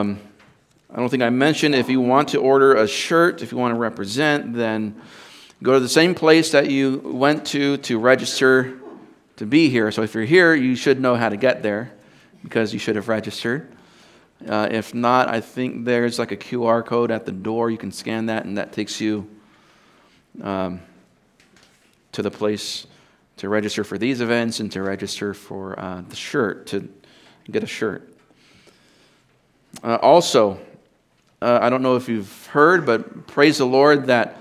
Um, I don't think I mentioned if you want to order a shirt, if you want to represent, then go to the same place that you went to to register to be here. So if you're here, you should know how to get there because you should have registered. Uh, if not, I think there's like a QR code at the door. You can scan that, and that takes you um, to the place to register for these events and to register for uh, the shirt, to get a shirt. Uh, also, uh, I don't know if you've heard, but praise the Lord that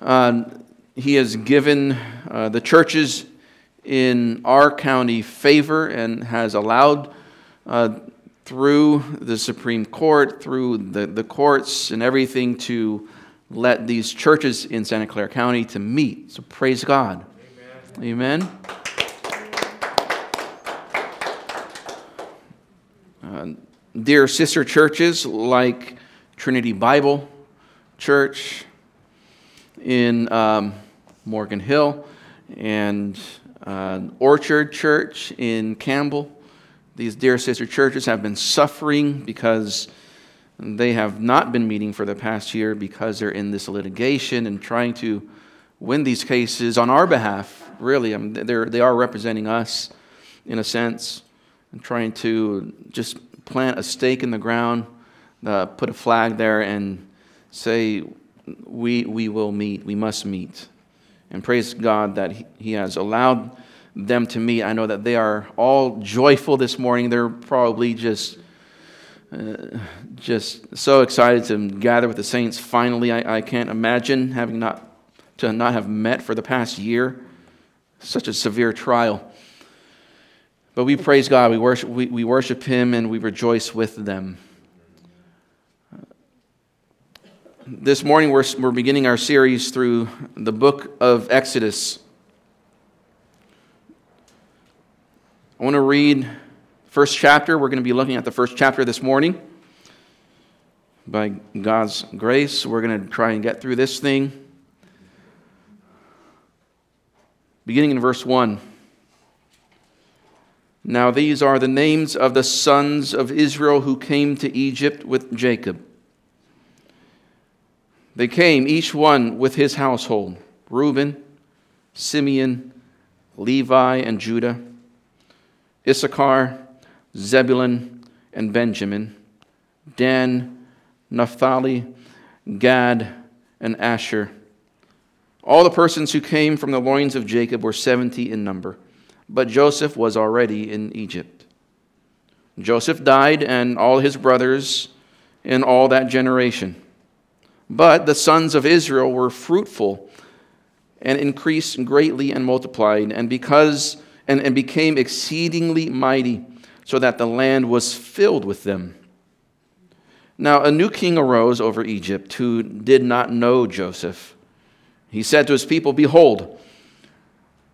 uh, He has given uh, the churches in our county favor and has allowed uh, through the Supreme Court, through the, the courts and everything to let these churches in Santa Clara County to meet. So praise God. Amen. Amen. Uh, dear sister churches like Trinity Bible Church in um, Morgan Hill and uh, Orchard Church in Campbell. These dear sister churches have been suffering because they have not been meeting for the past year because they're in this litigation and trying to win these cases on our behalf. Really, I mean, they're, they are representing us in a sense and trying to just plant a stake in the ground, uh, put a flag there, and say, we, we will meet, we must meet. And praise God that He, has allowed them to meet. I know that they are all joyful this morning. They're probably just. Uh, just so excited to gather with the saints finally. I, I can't imagine having not to not have met for the past year. Such a severe trial. But we praise God, we worship, we, we worship Him, and we rejoice with them. This morning, we're, we're beginning our series through the book of Exodus. I want to read first chapter. We're going to be looking at the first chapter this morning. By God's grace, we're going to try and get through this thing. Beginning in verse 1. Now, these are the names of the sons of Israel who came to Egypt with Jacob. They came, each one with his household Reuben, Simeon, Levi, and Judah, Issachar, Zebulun, and Benjamin, Dan, Naphtali, Gad, and Asher. All the persons who came from the loins of Jacob were seventy in number. But Joseph was already in Egypt. Joseph died, and all his brothers in all that generation. But the sons of Israel were fruitful and increased greatly and multiplied, and because and, and became exceedingly mighty, so that the land was filled with them. Now a new king arose over Egypt who did not know Joseph. He said to his people, Behold,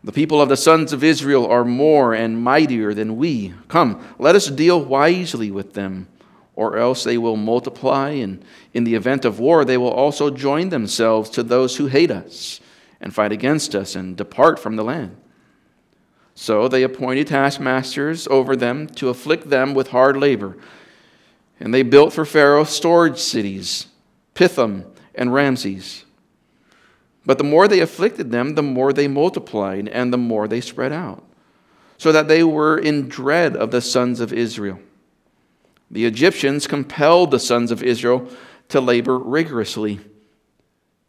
the people of the sons of Israel are more and mightier than we. Come, let us deal wisely with them, or else they will multiply, and in the event of war, they will also join themselves to those who hate us and fight against us and depart from the land. So they appointed taskmasters over them to afflict them with hard labor. And they built for Pharaoh storage cities, Pithom and Ramses. But the more they afflicted them, the more they multiplied, and the more they spread out, so that they were in dread of the sons of Israel. The Egyptians compelled the sons of Israel to labor rigorously,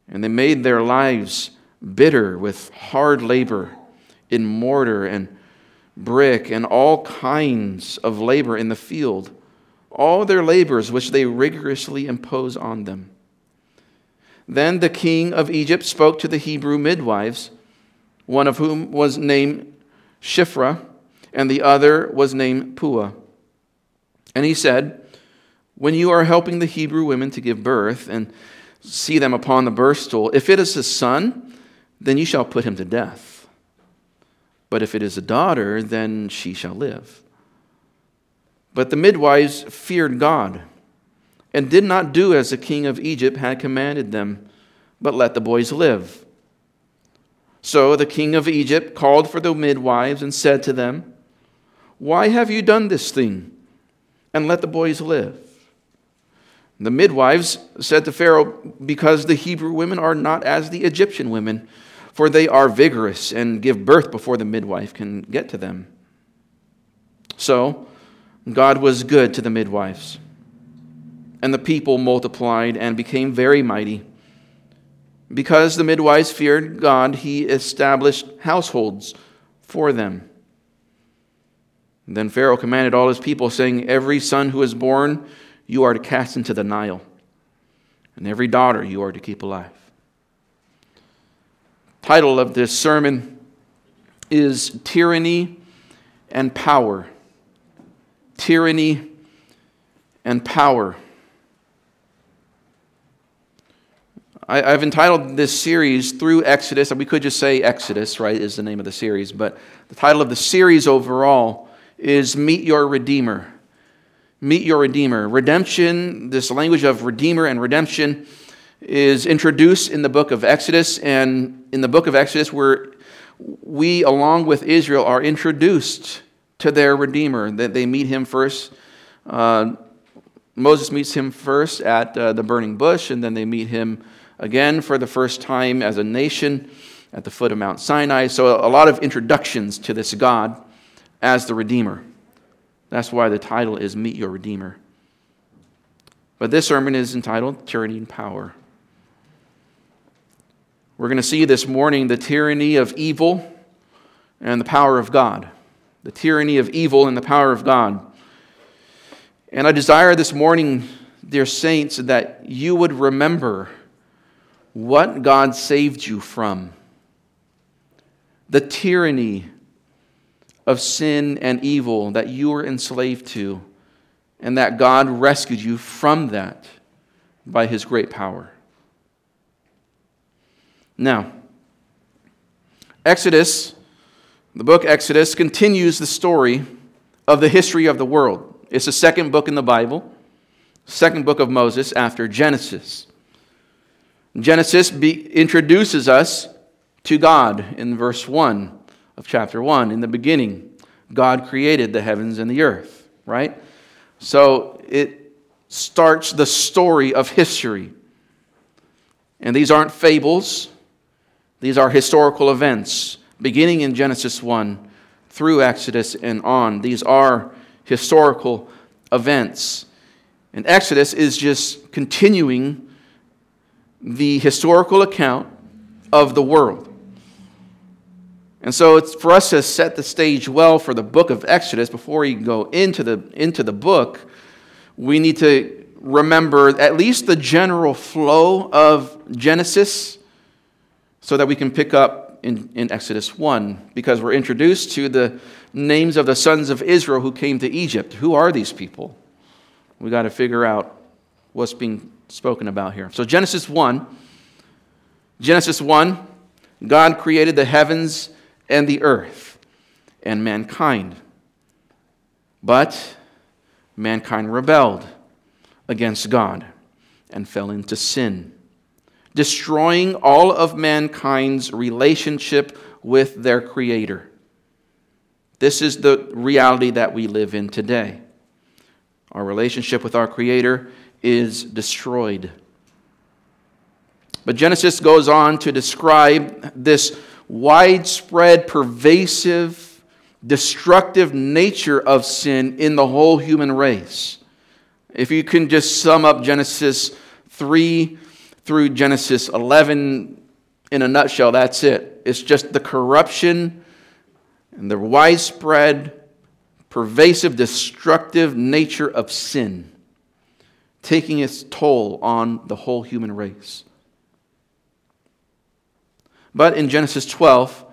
and they made their lives bitter with hard labor in mortar and brick and all kinds of labor in the field, all their labors which they rigorously impose on them. Then the king of Egypt spoke to the Hebrew midwives, one of whom was named Shiphrah, and the other was named Puah. And he said, When you are helping the Hebrew women to give birth and see them upon the birth stool, if it is a son, then you shall put him to death. But if it is a daughter, then she shall live. But the midwives feared God and did not do as the king of Egypt had commanded them, but let the boys live. So the king of Egypt called for the midwives and said to them, Why have you done this thing? And let the boys live. The midwives said to Pharaoh, Because the Hebrew women are not as the Egyptian women, for they are vigorous and give birth before the midwife can get to them. So, God was good to the midwives. And the people multiplied and became very mighty. Because the midwives feared God, he established households for them. Then Pharaoh commanded all his people, saying, Every son who is born you are to cast into the Nile, and every daughter you are to keep alive. Title of this sermon is Tyranny and Power. Tyranny and Power. I, have entitled this series through Exodus, and we could just say Exodus, right, is the name of the series, but the title of the series overall is Meet Your Redeemer. Meet Your Redeemer. Redemption, this language of Redeemer and redemption, is introduced in the book of Exodus, and in the book of Exodus, where we, along with Israel, are introduced to their Redeemer. That they meet him first. Uh, Moses meets him first at uh, the burning bush, and then they meet him again for the first time as a nation at the foot of Mount Sinai. So, a lot of introductions to this God as the Redeemer. That's why the title is Meet Your Redeemer. But this sermon is entitled Tyranny and Power. We're going to see this morning the tyranny of evil and the power of God. The tyranny of evil and the power of God. And I desire this morning, dear saints, that you would remember what God saved you from. The tyranny of sin and evil that you were enslaved to, and that God rescued you from that by his great power. Now, Exodus, the book Exodus, continues the story of the history of the world. It's the second book in the Bible, second book of Moses after Genesis. Genesis be, introduces us to God in verse 1 of chapter 1. In the beginning, God created the heavens and the earth, right? So it starts the story of history. And these aren't fables, these are historical events, beginning in Genesis 1 through Exodus and on. These are historical events. And Exodus is just continuing the historical account of the world. And so it's for us to set the stage well for the book of Exodus before we go into the, into the book, we need to remember at least the general flow of Genesis so that we can pick up in, in Exodus 1 because we're introduced to the names of the sons of Israel who came to Egypt. Who are these people? We got to figure out what's being spoken about here. So, Genesis 1. Genesis 1, God created the heavens and the earth and mankind. But mankind rebelled against God and fell into sin, destroying all of mankind's relationship with their Creator. This is the reality that we live in today. Our relationship with our Creator is destroyed. But Genesis goes on to describe this widespread, pervasive, destructive nature of sin in the whole human race. If you can just sum up Genesis 3 through Genesis 11 in a nutshell, that's it. It's just the corruption and the widespread, pervasive, destructive nature of sin taking its toll on the whole human race. But in Genesis 12,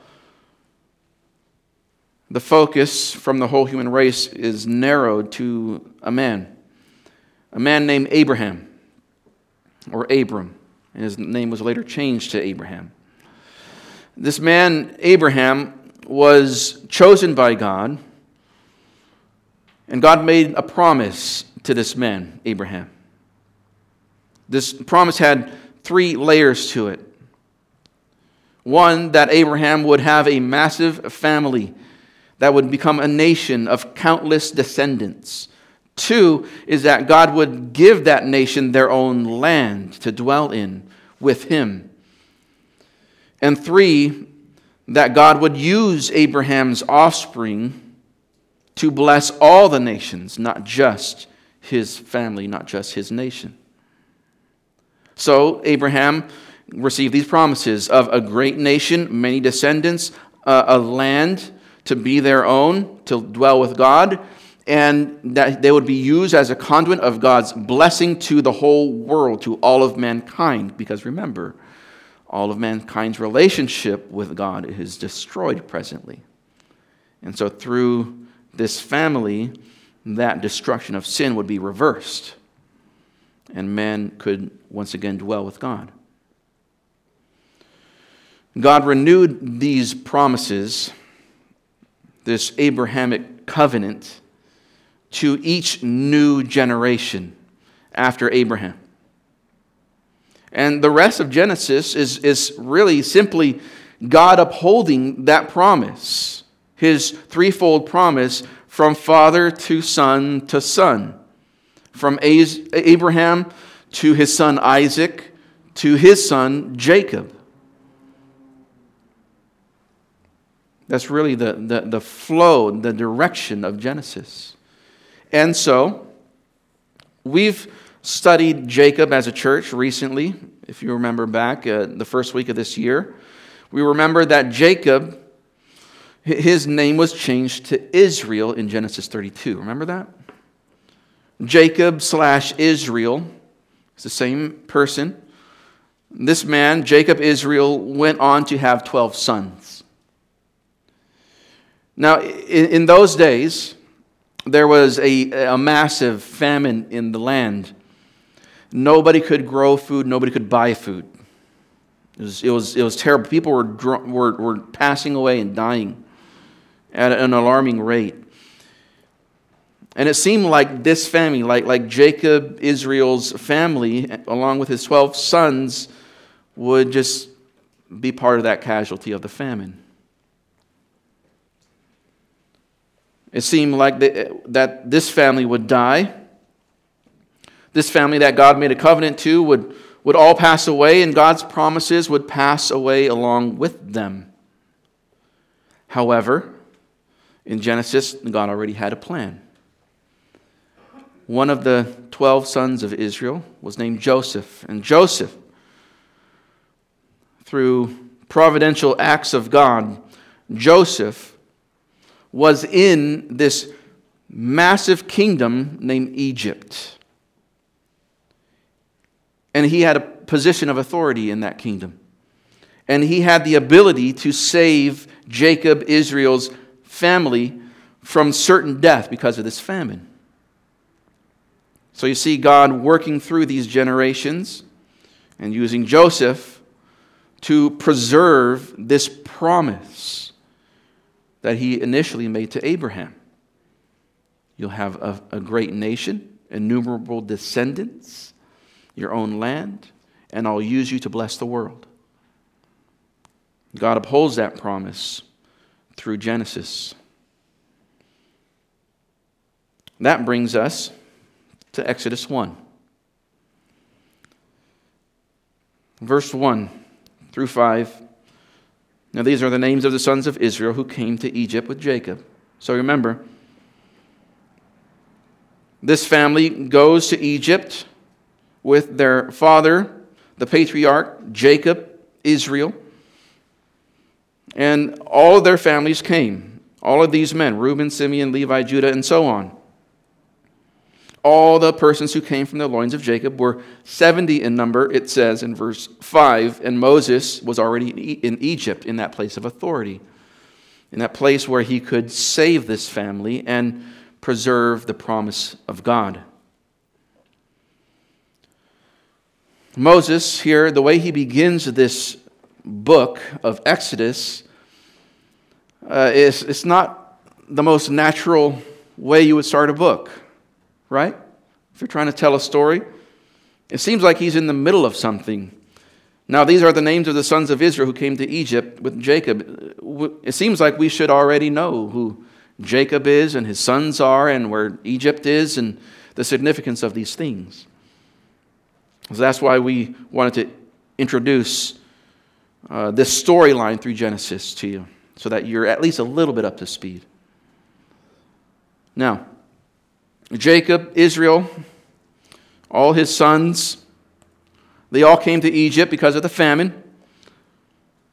the focus from the whole human race is narrowed to a man, a man named Abraham, or Abram, and his name was later changed to Abraham. This man, Abraham, was chosen by God, and God made a promise to this man, Abraham. This promise had three layers to it. One, that Abraham would have a massive family that would become a nation of countless descendants. Two is that God would give that nation their own land to dwell in with Him. And three, that God would use Abraham's offspring to bless all the nations, not just his family, not just his nation. So Abraham received these promises of a great nation, many descendants, uh, a land to be their own, to dwell with God, and that they would be used as a conduit of God's blessing to the whole world, to all of mankind. Because remember, all of mankind's relationship with God is destroyed presently. And so, through this family, that destruction of sin would be reversed, and man could once again dwell with God. God renewed these promises, this Abrahamic covenant, to each new generation after Abraham. And the rest of Genesis is, is really simply God upholding that promise, his threefold promise from father to son to son, from Abraham to his son Isaac to his son Jacob. That's really the, the, the flow, the direction of Genesis. And so, we've studied Jacob as a church recently, if you remember back uh, the first week of this year. We remember that Jacob, his name was changed to Israel in Genesis 32. Remember that? Jacob slash Israel is the same person. This man, Jacob Israel, went on to have 12 sons. Now, in, in those days, there was a, a massive famine in the land. Nobody could grow food, nobody could buy food. It was, it was, it was terrible. People were, were, were passing away and dying at an alarming rate. And it seemed like this family, like, like Jacob, Israel's family, along with his 12 sons, would just be part of that casualty of the famine. It seemed like that this family would die this family that God made a covenant to would, would all pass away, and God's promises would pass away along with them. However, in Genesis, God already had a plan. One of the 12 sons of Israel was named Joseph, and Joseph, through providential acts of God, Joseph was in this massive kingdom named Egypt. And he had a position of authority in that kingdom. And he had the ability to save Jacob, Israel's family, from certain death because of this famine. So you see God working through these generations and using Joseph to preserve this promise that he initially made to Abraham. You'll have a, a great nation, innumerable descendants your own land, and I'll use you to bless the world. God upholds that promise through Genesis. That brings us to Exodus 1. Verse 1 through 5. Now, these are the names of the sons of Israel who came to Egypt with Jacob. So remember, this family goes to Egypt with their father, the patriarch Jacob, Israel. And all of their families came. All of these men Reuben, Simeon, Levi, Judah, and so on. All the persons who came from the loins of Jacob were 70 in number, it says in verse 5. And Moses was already in Egypt, in that place of authority, in that place where he could save this family and preserve the promise of God. Moses, here, the way he begins this book of Exodus, uh, is it's not the most natural way you would start a book, right? If you're trying to tell a story, it seems like he's in the middle of something. Now, these are the names of the sons of Israel who came to Egypt with Jacob. It seems like we should already know who Jacob is and his sons are and where Egypt is and the significance of these things. So that's why we wanted to introduce uh, this storyline through Genesis to you so that you're at least a little bit up to speed. Now, Jacob, Israel, all his sons, they all came to Egypt because of the famine.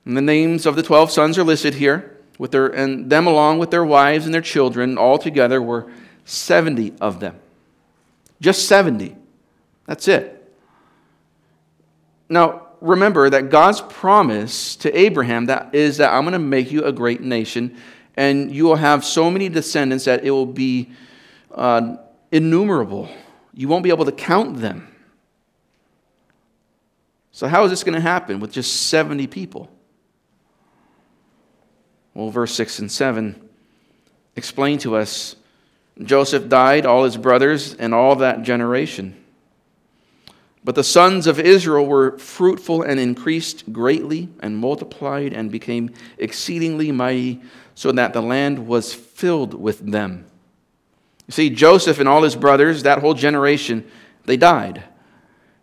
And the names of the 12 sons are listed here with their, and them along with their wives and their children, all together were 70 of them. Just 70. That's it. Now, remember that God's promise to Abraham that is that I'm going to make you a great nation, and you will have so many descendants that it will be uh, innumerable. You won't be able to count them. So, how is this going to happen with just 70 people? Well, verse 6 and 7 explain to us Joseph died, all his brothers, and all that generation. But the sons of Israel were fruitful and increased greatly, and multiplied and became exceedingly mighty, so that the land was filled with them. You see, Joseph and all his brothers, that whole generation, they died.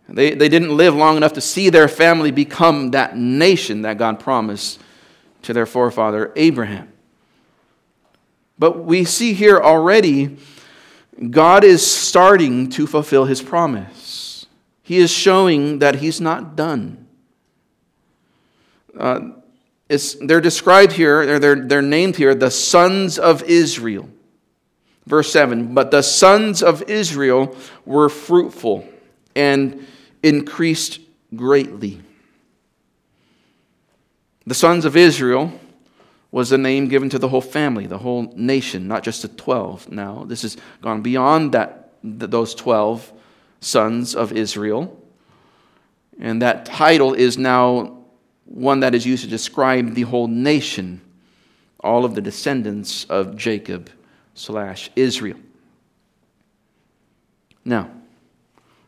They, they didn't live long enough to see their family become that nation that God promised to their forefather Abraham. But we see here already God is starting to fulfill his promise. He is showing that he's not done. Uh, they're described here, they're, they're, they're named here, the sons of Israel. Verse 7 But the sons of Israel were fruitful and increased greatly. The sons of Israel was the name given to the whole family, the whole nation, not just the 12 now. This has gone beyond that, those 12 sons of Israel. And that title is now one that is used to describe the whole nation, all of the descendants of Jacob slash Israel. Now,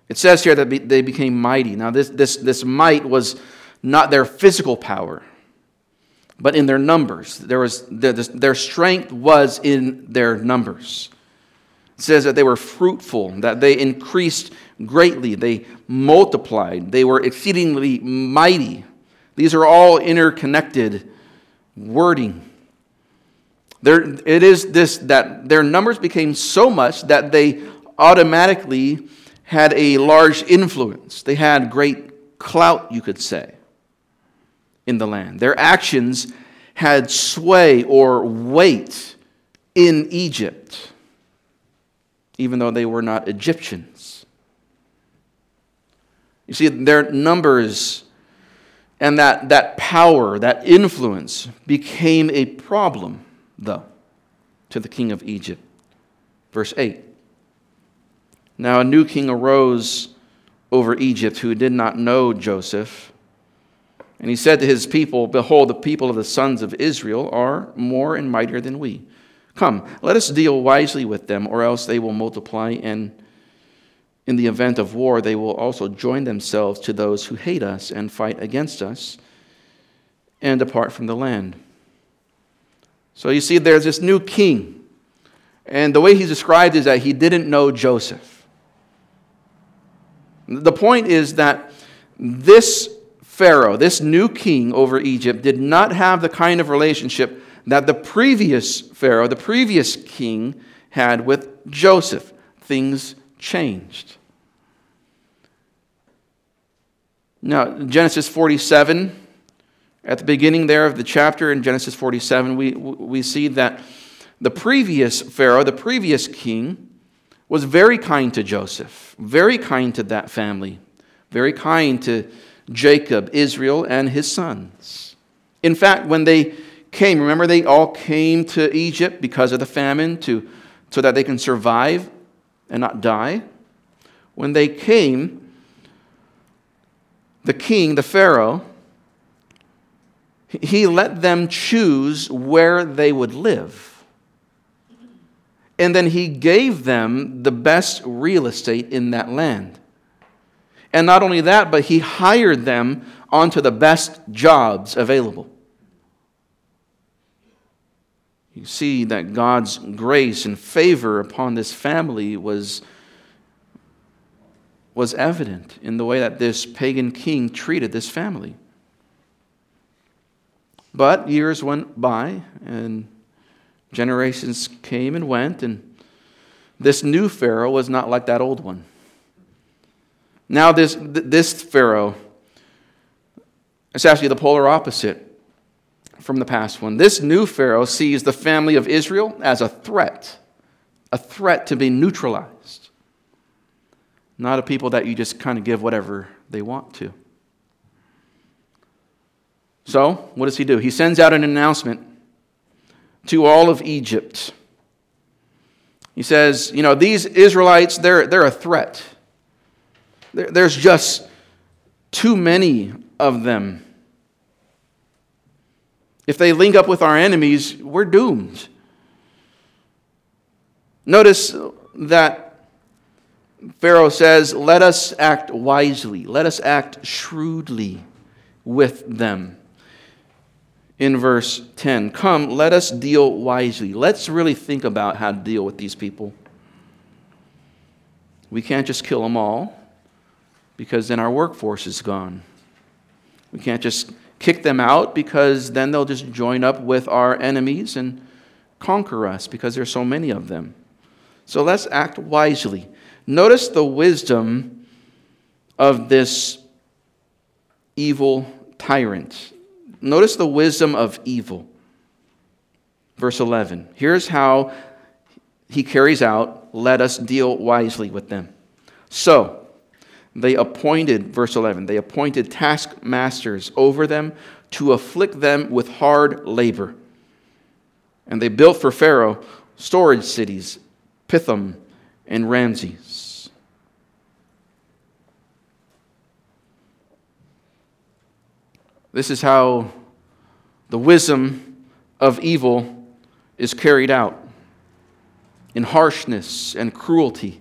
it says here that they became mighty. Now, this, this, this might was not their physical power but in their numbers. There was, their strength was in their numbers. It says that they were fruitful, that they increased greatly, they multiplied, they were exceedingly mighty. These are all interconnected wording. There, it is this that their numbers became so much that they automatically had a large influence. They had great clout, you could say in the land. Their actions had sway or weight in Egypt, even though they were not Egyptians. You see, their numbers and that, that power, that influence, became a problem, though, to the king of Egypt. Verse 8 Now a new king arose over Egypt who did not know Joseph. And he said to his people, Behold, the people of the sons of Israel are more and mightier than we. Come, let us deal wisely with them, or else they will multiply, and in the event of war, they will also join themselves to those who hate us and fight against us and depart from the land. So you see, there's this new king. And the way he's described is that he didn't know Joseph. The point is that this Pharaoh, this new king over Egypt, did not have the kind of relationship that the previous Pharaoh, the previous king, had with Joseph. Things changed. Now, Genesis 47, at the beginning there of the chapter in Genesis 47, we, we see that the previous Pharaoh, the previous king, was very kind to Joseph, very kind to that family, very kind to Jacob, Israel, and his sons. In fact, when they came, remember they all came to Egypt because of the famine to, so that they can survive and not die? When they came, the king, the Pharaoh, he let them choose where they would live. And then he gave them the best real estate in that land. And not only that, but he hired them onto the best jobs available. You see that God's grace and favor upon this family was, was evident in the way that this pagan king treated this family. But years went by, and generations came and went, and this new Pharaoh was not like that old one. Now, this, this Pharaoh is actually the polar opposite from the past one. This new Pharaoh sees the family of Israel as a threat, a threat to be neutralized, not a people that you just kind of give whatever they want to. So, what does he do? He sends out an announcement to all of Egypt. He says, You know, these Israelites, they're, they're a threat. There's just too many of them. If they link up with our enemies, we're doomed. Notice that Pharaoh says, Let us act wisely, let us act shrewdly with them. In verse 10, come, let us deal wisely. Let's really think about how to deal with these people. We can't just kill them all because then our workforce is gone. We can't just kick them out because then they'll just join up with our enemies and conquer us because there's so many of them. So let's act wisely. Notice the wisdom of this evil tyrant. Notice the wisdom of evil. Verse 11. Here's how he carries out let us deal wisely with them. So, they appointed, verse 11, they appointed taskmasters over them to afflict them with hard labor. And they built for Pharaoh storage cities, Pithom and Ramses. This is how the wisdom of evil is carried out in harshness and cruelty.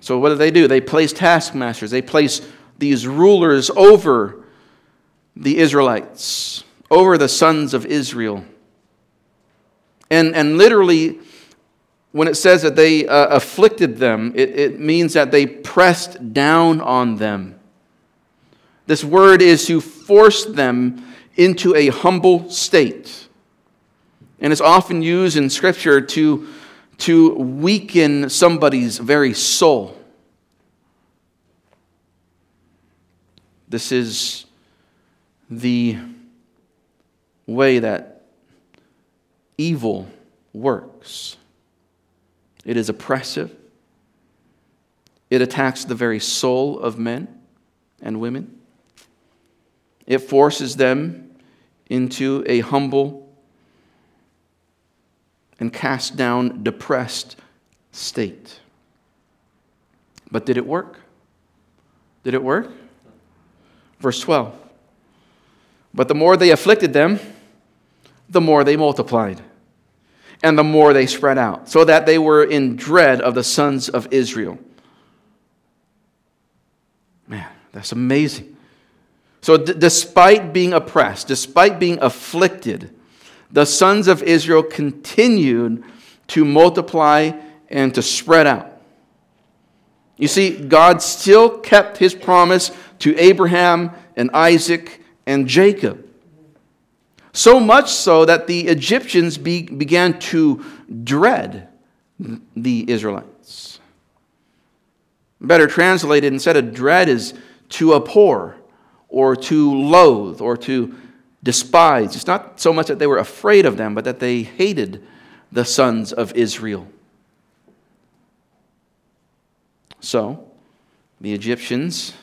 So, what do they do? They place taskmasters, they place these rulers over the Israelites, over the sons of Israel. And, and literally, when it says that they uh, afflicted them, it, it means that they pressed down on them. This word is to force them into a humble state. And it's often used in Scripture to to weaken somebody's very soul. This is the way that evil works. It is oppressive. It attacks the very soul of men and women. It forces them into a humble and cast down, depressed state. But did it work? Did it work? Verse 12. But the more they afflicted them, the more they multiplied, and the more they spread out, so that they were in dread of the sons of Israel. Man, that's amazing. So, d- despite being oppressed, despite being afflicted, the sons of Israel continued to multiply and to spread out. You see, God still kept his promise to Abraham and Isaac and Jacob. So much so that the Egyptians be, began to dread the Israelites. Better translated, instead of dread, is to abhor or to loathe or to despise. It's not so much that they were afraid of them, but that they hated the sons of Israel. So, the Egyptians,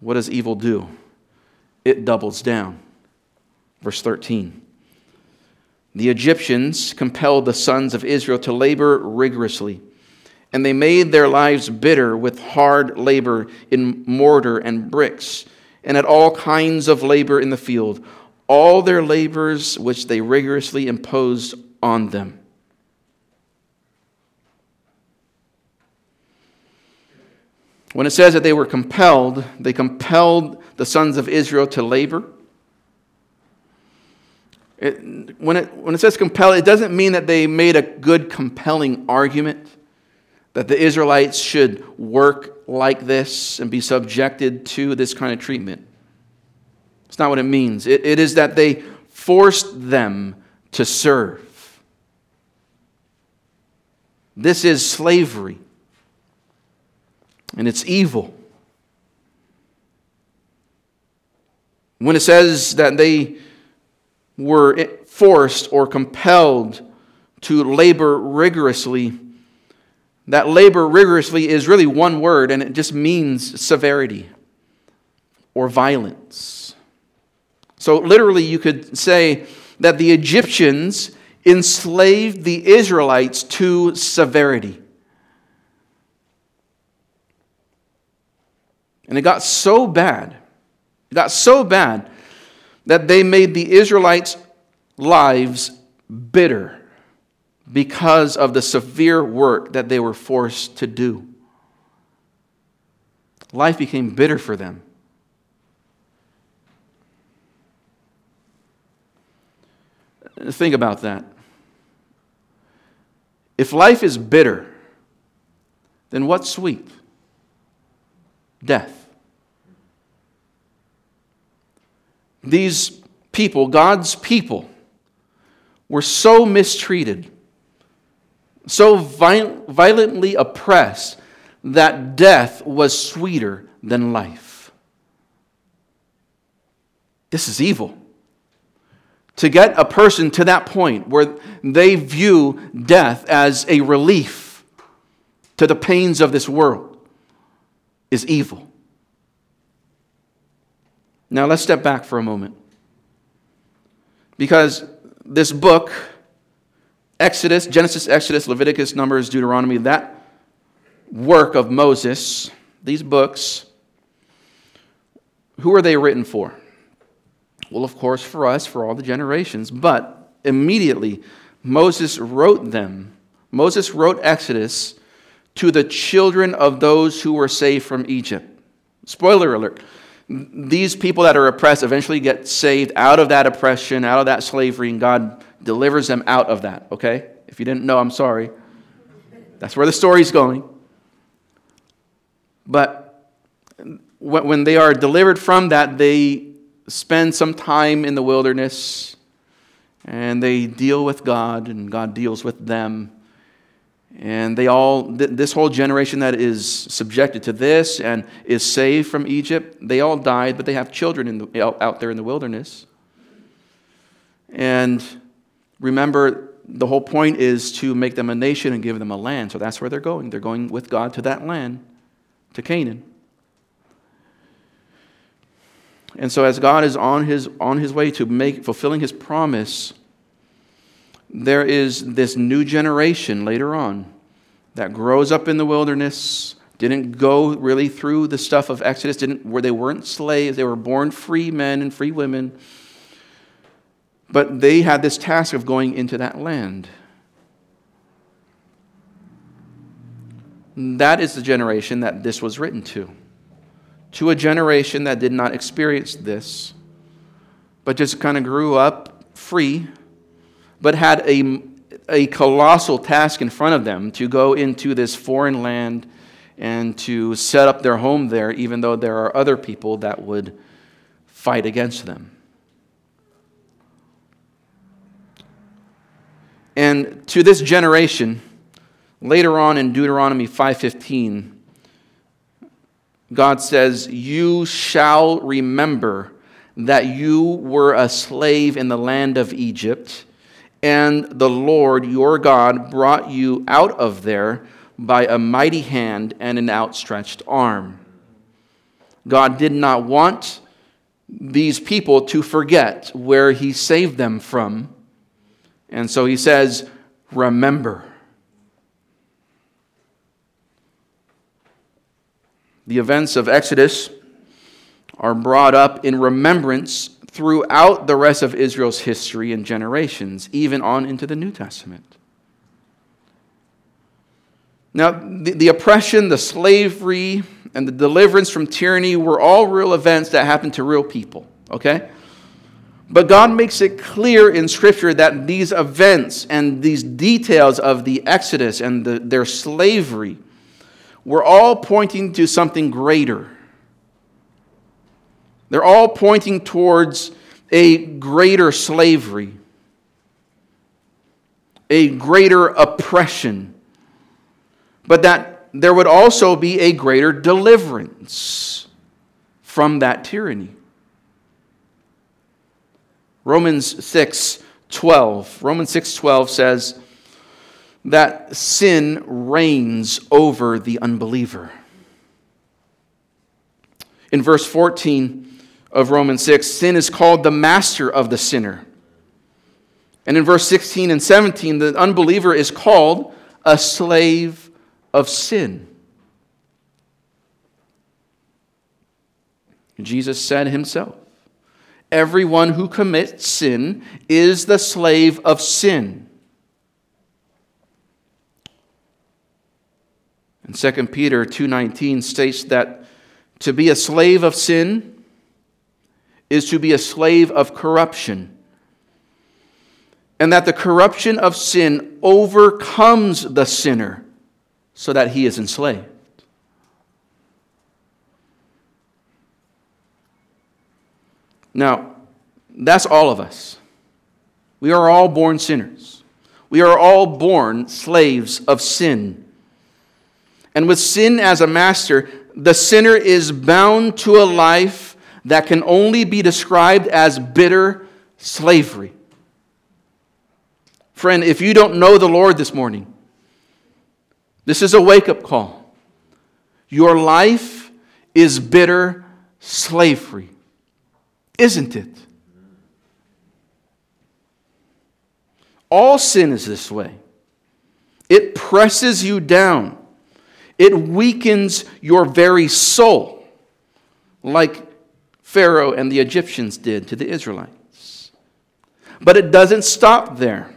what does evil do? It doubles down. Verse 13. The Egyptians compelled the sons of Israel to labor rigorously, and they made their lives bitter with hard labor in mortar and bricks and at all kinds of labor in the field, all their labors which they rigorously imposed on them. When it says that they were compelled, they compelled the sons of Israel to labor. It, when, it, when it says compel, it doesn't mean that they made a good, compelling argument that the Israelites should work like this and be subjected to this kind of treatment. It's not what it means. it, it is that they forced them to serve. This is slavery, and it's evil. When it says that they were forced or compelled to labor rigorously, that labor rigorously is really one word, and it just means severity or violence. So, literally, you could say that the Egyptians enslaved the Israelites to severity. And it got so bad, it got so bad that they made the Israelites' lives bitter because of the severe work that they were forced to do. Life became bitter for them. Think about that. If life is bitter, then what's sweet? Death. These people, God's people, were so mistreated, so violently oppressed, that death was sweeter than life. This is evil to get a person to that point where they view death as a relief to the pains of this world is evil. Now let's step back for a moment. Because this book, Exodus, Genesis, Exodus, Leviticus, Numbers, Deuteronomy, that work of Moses, these books, who are they written for? Well, of course, for us, for all the generations, but immediately Moses wrote them. Moses wrote Exodus to the children of those who were saved from Egypt. Spoiler alert. These people that are oppressed eventually get saved out of that oppression, out of that slavery, and God delivers them out of that, okay? If you didn't know, I'm sorry. That's where the story's going. But when they are delivered from that, they spend some time in the wilderness and they deal with God and God deals with them. And they all, this whole generation that is subjected to this and is saved from Egypt, they all died, but they have children the, out there in the wilderness. And remember, the whole point is to make them a nation and give them a land. So that's where they're going. They're going with God to that land, to Canaan. And so, as God is on his, on his way to make, fulfilling his promise, there is this new generation later on that grows up in the wilderness, didn't go really through the stuff of Exodus, didn't, where they weren't slaves, they were born free men and free women. But they had this task of going into that land. That is the generation that this was written to to a generation that did not experience this, but just kind of grew up free, but had a, a colossal task in front of them to go into this foreign land and to set up their home there, even though there are other people that would fight against them. And to this generation, later on in Deuteronomy 5:15, God says, You shall remember that you were a slave in the land of Egypt, and the Lord your God brought you out of there by a mighty hand and an outstretched arm. God did not want these people to forget where he saved them from. And so he says, Remember. The events of Exodus are brought up in remembrance throughout the rest of Israel's history and generations, even on into the New Testament. Now, the, the, oppression, the slavery, and the deliverance from tyranny were all real events that happened to real people, okay? But God makes it clear in Scripture that these events and these details of the Exodus and the, their slavery were all pointing to something greater. They're all pointing towards a greater slavery, a greater oppression, but that there would also be a greater deliverance from that tyranny. Romans 6 12. Romans 6 12 says that sin reigns over the unbeliever. In verse 14 of Romans 6, sin is called the master of the sinner. And in verse 16 and 17, the unbeliever is called a slave of sin. Jesus said himself, Everyone who commits sin is the slave of sin. And 2 Peter 2:19 states that to be a slave of sin is to be a slave of corruption. And that the corruption of sin overcomes the sinner so that he is enslaved. Now, that's all of us. We are all born sinners. We are all born slaves of sin. And with sin as a master, the sinner is bound to a life that can only be described as bitter slavery. Friend, if you don't know the Lord this morning, this is a wake up call. Your life is bitter slavery isn't it? All sin is this way. It presses you down. It weakens your very soul, like Pharaoh and the Egyptians did to the Israelites. But it doesn't stop there.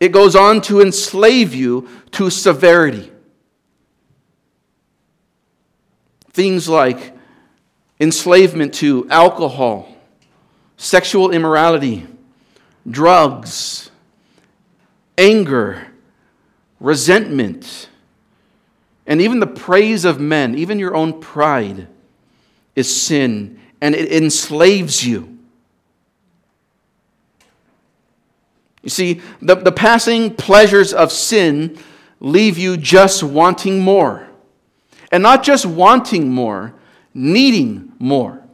It goes on to enslave you to severity. Things like enslavement to alcohol, sexual immorality, drugs, anger, resentment, and even the praise of men, even your own pride, is sin and it enslaves you. You see, the, the passing pleasures of sin leave you just wanting more. And not just wanting more, needing more.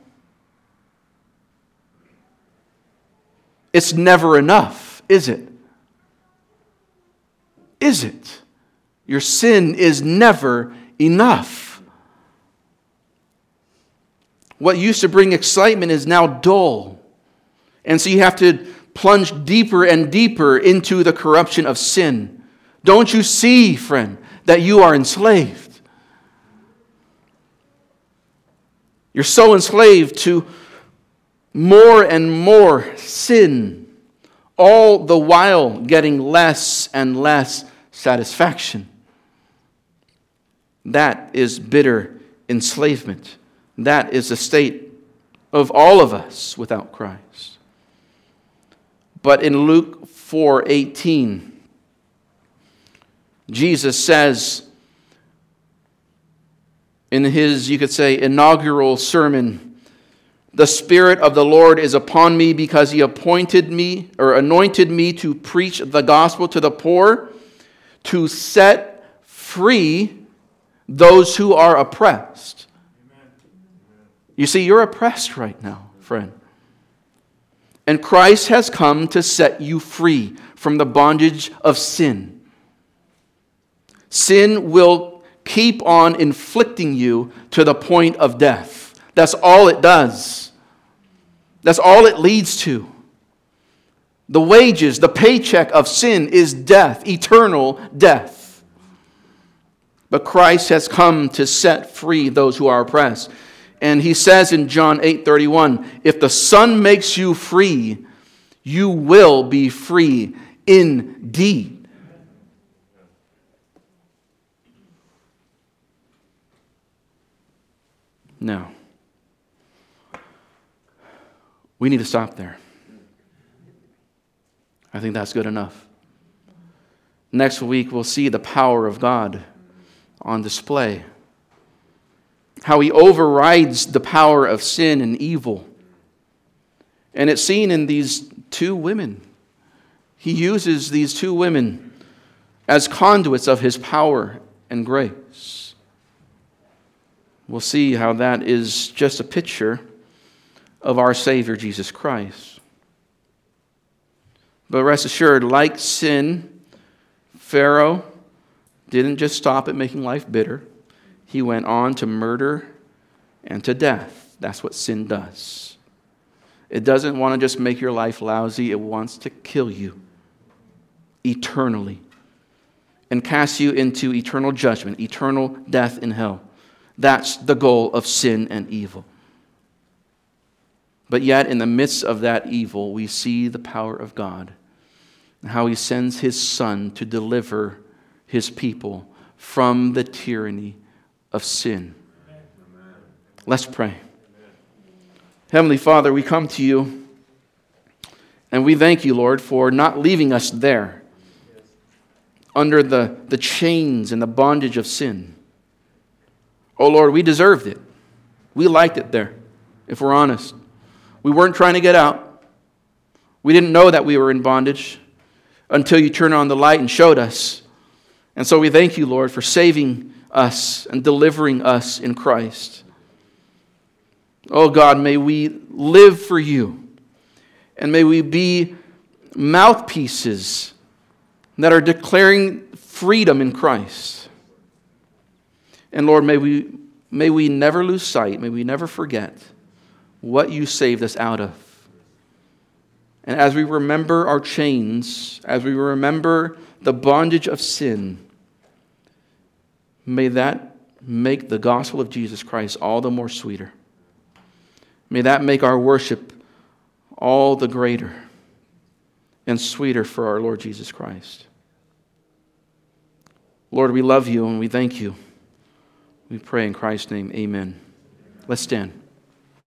It's never enough, is it? Is it? Your sin is never enough. What used to bring excitement is now dull. And so you have to plunge deeper and deeper into the corruption of sin. Don't you see, friend, that you are enslaved? You're so enslaved to more and more sin, all the while getting less and less satisfaction. That is bitter enslavement. That is the state of all of us without Christ. But in Luke 4:18 Jesus says in his you could say inaugural sermon the Spirit of the Lord is upon me because he appointed me or anointed me to preach the gospel to the poor, to set free those who are oppressed. You see, you're oppressed right now, friend. And Christ has come to set you free from the bondage of sin. Sin will keep on inflicting you to the point of death. That's all it does. That's all it leads to. The wages, the paycheck of sin is death, eternal death. But Christ has come to set free those who are oppressed. And he says in John 8:31, if the Son makes you free, you will be free indeed. Now, we need to stop there. I think that's good enough. Next week, we'll see the power of God on display. How he overrides the power of sin and evil. And it's seen in these two women. He uses these two women as conduits of his power and grace. We'll see how that is just a picture of our Savior Jesus Christ. But rest assured, like sin, Pharaoh didn't just stop at making life bitter, he went on to murder and to death. That's what sin does. It doesn't want to just make your life lousy, it wants to kill you eternally and cast you into eternal judgment, eternal death in hell. That's the goal of sin and evil. But yet, in the midst of that evil, we see the power of God and how He sends His Son to deliver His people from the tyranny of sin. Let's pray. Heavenly Father, we come to you and we thank you, Lord, for not leaving us there under the, the chains and the bondage of sin. Oh, Lord, we deserved it. We liked it there, if we're honest. We weren't trying to get out. We didn't know that we were in bondage until you turned on the light and showed us. And so we thank you, Lord, for saving us and delivering us in Christ. Oh God, may we live for you. And may we be mouthpieces that are declaring freedom in Christ. And Lord, may we, may we never lose sight, may we never forget what you saved us out of. And as we remember our chains, as we remember the bondage of sin, may that make the gospel of Jesus Christ all the more sweeter. May that make our worship all the greater and sweeter for our Lord Jesus Christ. Lord, we love you and we thank you. We pray in Christ's name. Amen. Let's stand.